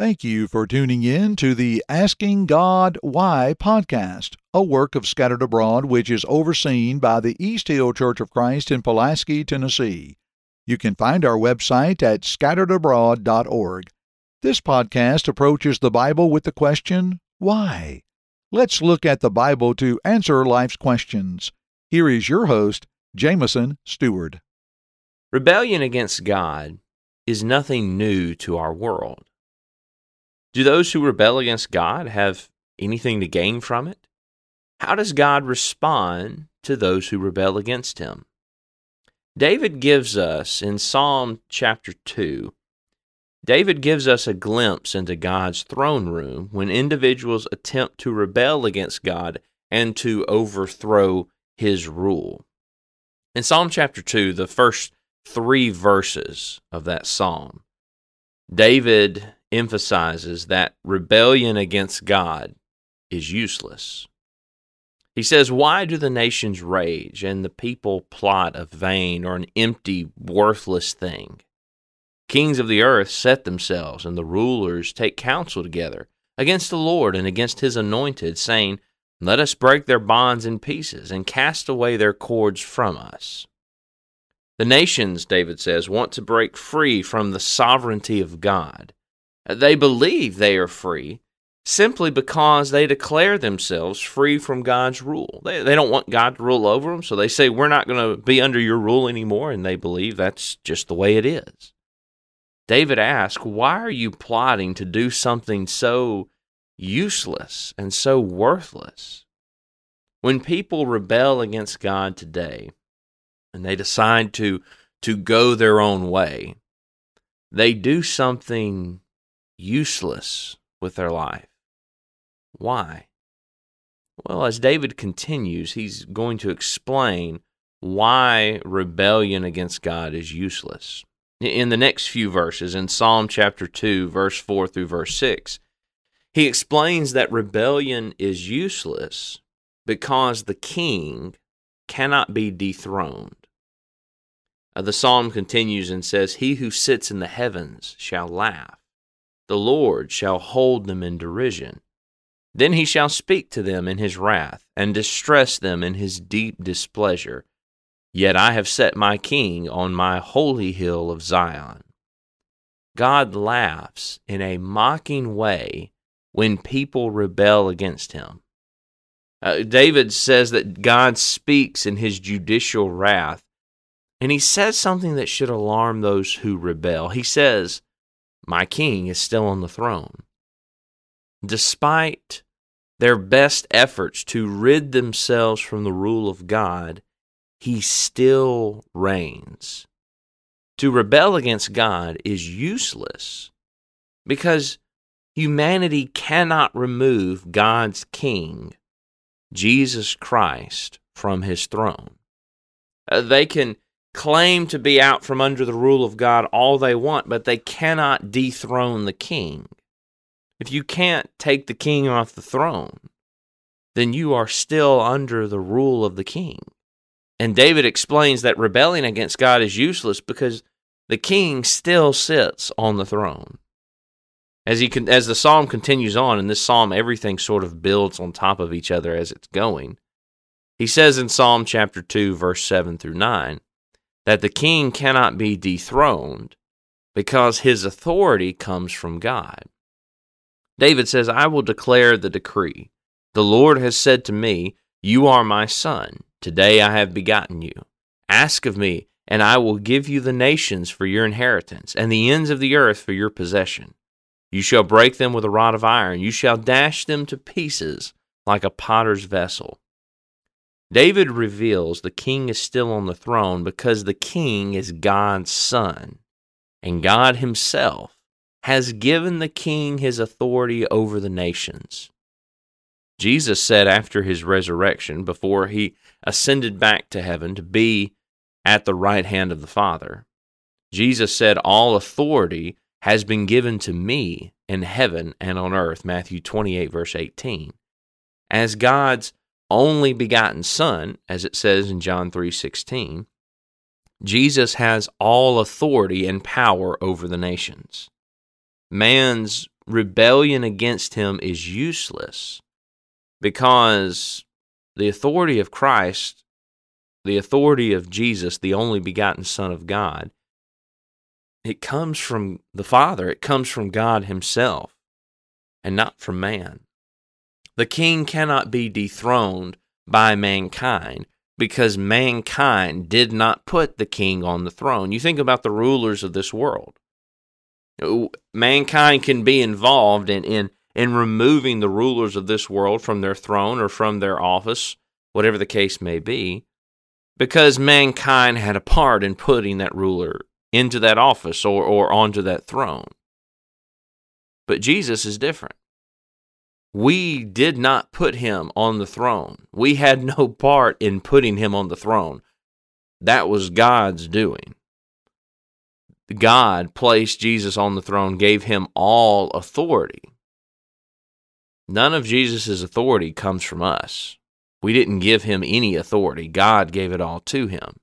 Thank you for tuning in to the Asking God Why podcast, a work of Scattered Abroad which is overseen by the East Hill Church of Christ in Pulaski, Tennessee. You can find our website at scatteredabroad.org. This podcast approaches the Bible with the question, Why? Let's look at the Bible to answer life's questions. Here is your host, Jameson Stewart. Rebellion against God is nothing new to our world. Do those who rebel against God have anything to gain from it? How does God respond to those who rebel against him? David gives us in Psalm chapter 2, David gives us a glimpse into God's throne room when individuals attempt to rebel against God and to overthrow his rule. In Psalm chapter 2, the first three verses of that psalm, David emphasizes that rebellion against God is useless. He says, Why do the nations rage and the people plot a vain or an empty, worthless thing? Kings of the earth set themselves, and the rulers take counsel together against the Lord and against his anointed, saying, Let us break their bonds in pieces and cast away their cords from us. The nations, David says, want to break free from the sovereignty of God. They believe they are free simply because they declare themselves free from God's rule. They, they don't want God to rule over them, so they say, We're not going to be under your rule anymore, and they believe that's just the way it is. David asks, Why are you plotting to do something so useless and so worthless? When people rebel against God today and they decide to, to go their own way, they do something useless with their life. Why? Well, as David continues, he's going to explain why rebellion against God is useless. In the next few verses, in Psalm chapter 2, verse 4 through verse 6, he explains that rebellion is useless because the king cannot be dethroned. Uh, the psalm continues and says, He who sits in the heavens shall laugh the Lord shall hold them in derision. Then he shall speak to them in his wrath, and distress them in his deep displeasure. Yet I have set my king on my holy hill of Zion. God laughs in a mocking way when people rebel against him. Uh, David says that God speaks in his judicial wrath, and he says something that should alarm those who rebel. He says, my king is still on the throne. Despite their best efforts to rid themselves from the rule of God, he still reigns. To rebel against God is useless because humanity cannot remove God's king, Jesus Christ, from his throne. Uh, they can claim to be out from under the rule of God all they want, but they cannot dethrone the king. If you can't take the king off the throne, then you are still under the rule of the king. And David explains that rebelling against God is useless because the king still sits on the throne. As he can, as the psalm continues on, in this psalm, everything sort of builds on top of each other as it's going. He says in Psalm chapter 2, verse 7 through 9, that the king cannot be dethroned because his authority comes from God. David says, I will declare the decree. The Lord has said to me, You are my son. Today I have begotten you. Ask of me, and I will give you the nations for your inheritance, and the ends of the earth for your possession. You shall break them with a rod of iron. You shall dash them to pieces like a potter's vessel. David reveals the king is still on the throne because the king is God's son, and God himself has given the king his authority over the nations. Jesus said after his resurrection, before he ascended back to heaven to be at the right hand of the Father, Jesus said, All authority has been given to me in heaven and on earth. Matthew 28, verse 18. As God's only begotten son as it says in John 3:16 Jesus has all authority and power over the nations man's rebellion against him is useless because the authority of Christ, the authority of Jesus, the only begotten Son of God, it comes from the Father, it comes from God Himself, and not from man. The king cannot be dethroned by mankind because mankind did not put the king on the throne. You think about the rulers of this world. Mankind can be involved in, in, in removing the rulers of this world from their throne or from their office, whatever the case may be, because mankind had a part in putting that ruler into that office or, or onto that throne. But Jesus is different. We did not put him on the throne. We had no part in putting him on the throne. That was God's doing. God placed Jesus on the throne, gave him all authority. None of Jesus' authority comes from us. We didn't give him any authority. God gave it all to him.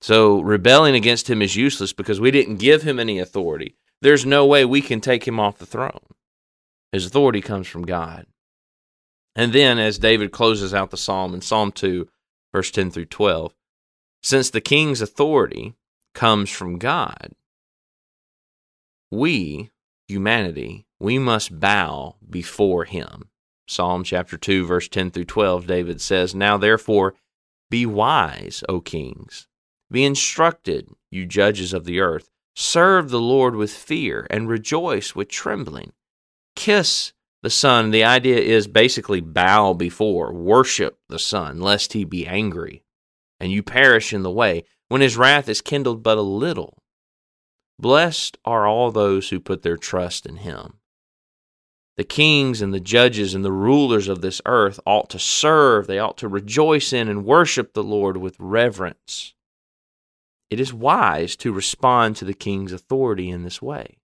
So rebelling against him is useless because we didn't give him any authority. There's no way we can take him off the throne. His authority comes from God. And then, as David closes out the psalm in Psalm 2, verse 10 through 12, since the king's authority comes from God, we, humanity, we must bow before him. Psalm chapter 2, verse 10 through 12, David says, Now therefore be wise, O kings. Be instructed, you judges of the earth. Serve the Lord with fear and rejoice with trembling kiss the Son, the idea is basically bow before, worship the Son, lest he be angry, and you perish in the way, when his wrath is kindled but a little. Blessed are all those who put their trust in him. The kings and the judges and the rulers of this earth ought to serve, they ought to rejoice in and worship the Lord with reverence. It is wise to respond to the king's authority in this way.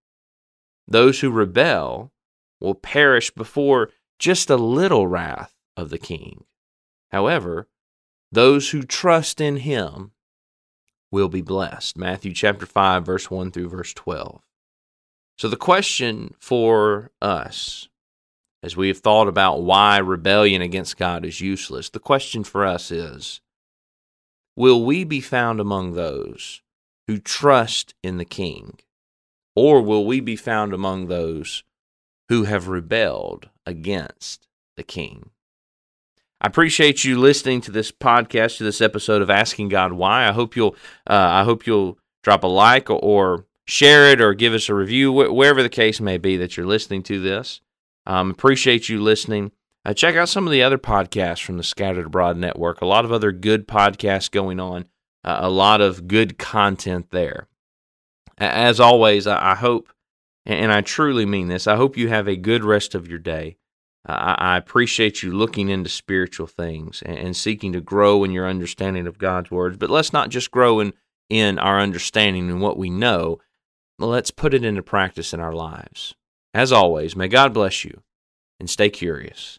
Those who rebel will perish before just a little wrath of the king. However, those who trust in him will be blessed. Matthew chapter 5 verse 1 through verse 12. So the question for us as we have thought about why rebellion against God is useless, the question for us is will we be found among those who trust in the king or will we be found among those who have rebelled against the king. I appreciate you listening to this podcast, to this episode of Asking God Why. I hope you'll, uh, I hope you'll drop a like or, or, share it or give us a review, wh- wherever the case may be that you're listening to this. Um, appreciate you listening. Uh, check out some of the other podcasts from the Scattered Abroad Network. A lot of other good podcasts going on. Uh, a lot of good content there. As always, I, I hope and I truly mean this. I hope you have a good rest of your day. I appreciate you looking into spiritual things and seeking to grow in your understanding of God's words. But let's not just grow in, in our understanding and what we know. Let's put it into practice in our lives. As always, may God bless you and stay curious.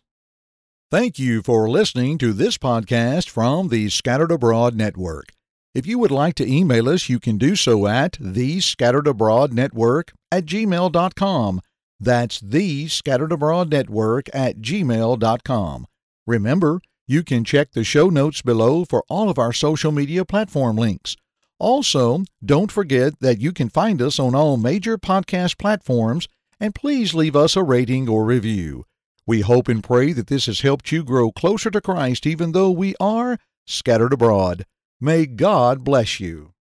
Thank you for listening to this podcast from the Scattered Abroad Network. If you would like to email us, you can do so at the Scattered Abroad Network at gmail.com. That's the Scattered Abroad Network at gmail.com. Remember, you can check the show notes below for all of our social media platform links. Also, don't forget that you can find us on all major podcast platforms and please leave us a rating or review. We hope and pray that this has helped you grow closer to Christ even though we are scattered abroad. May God bless you.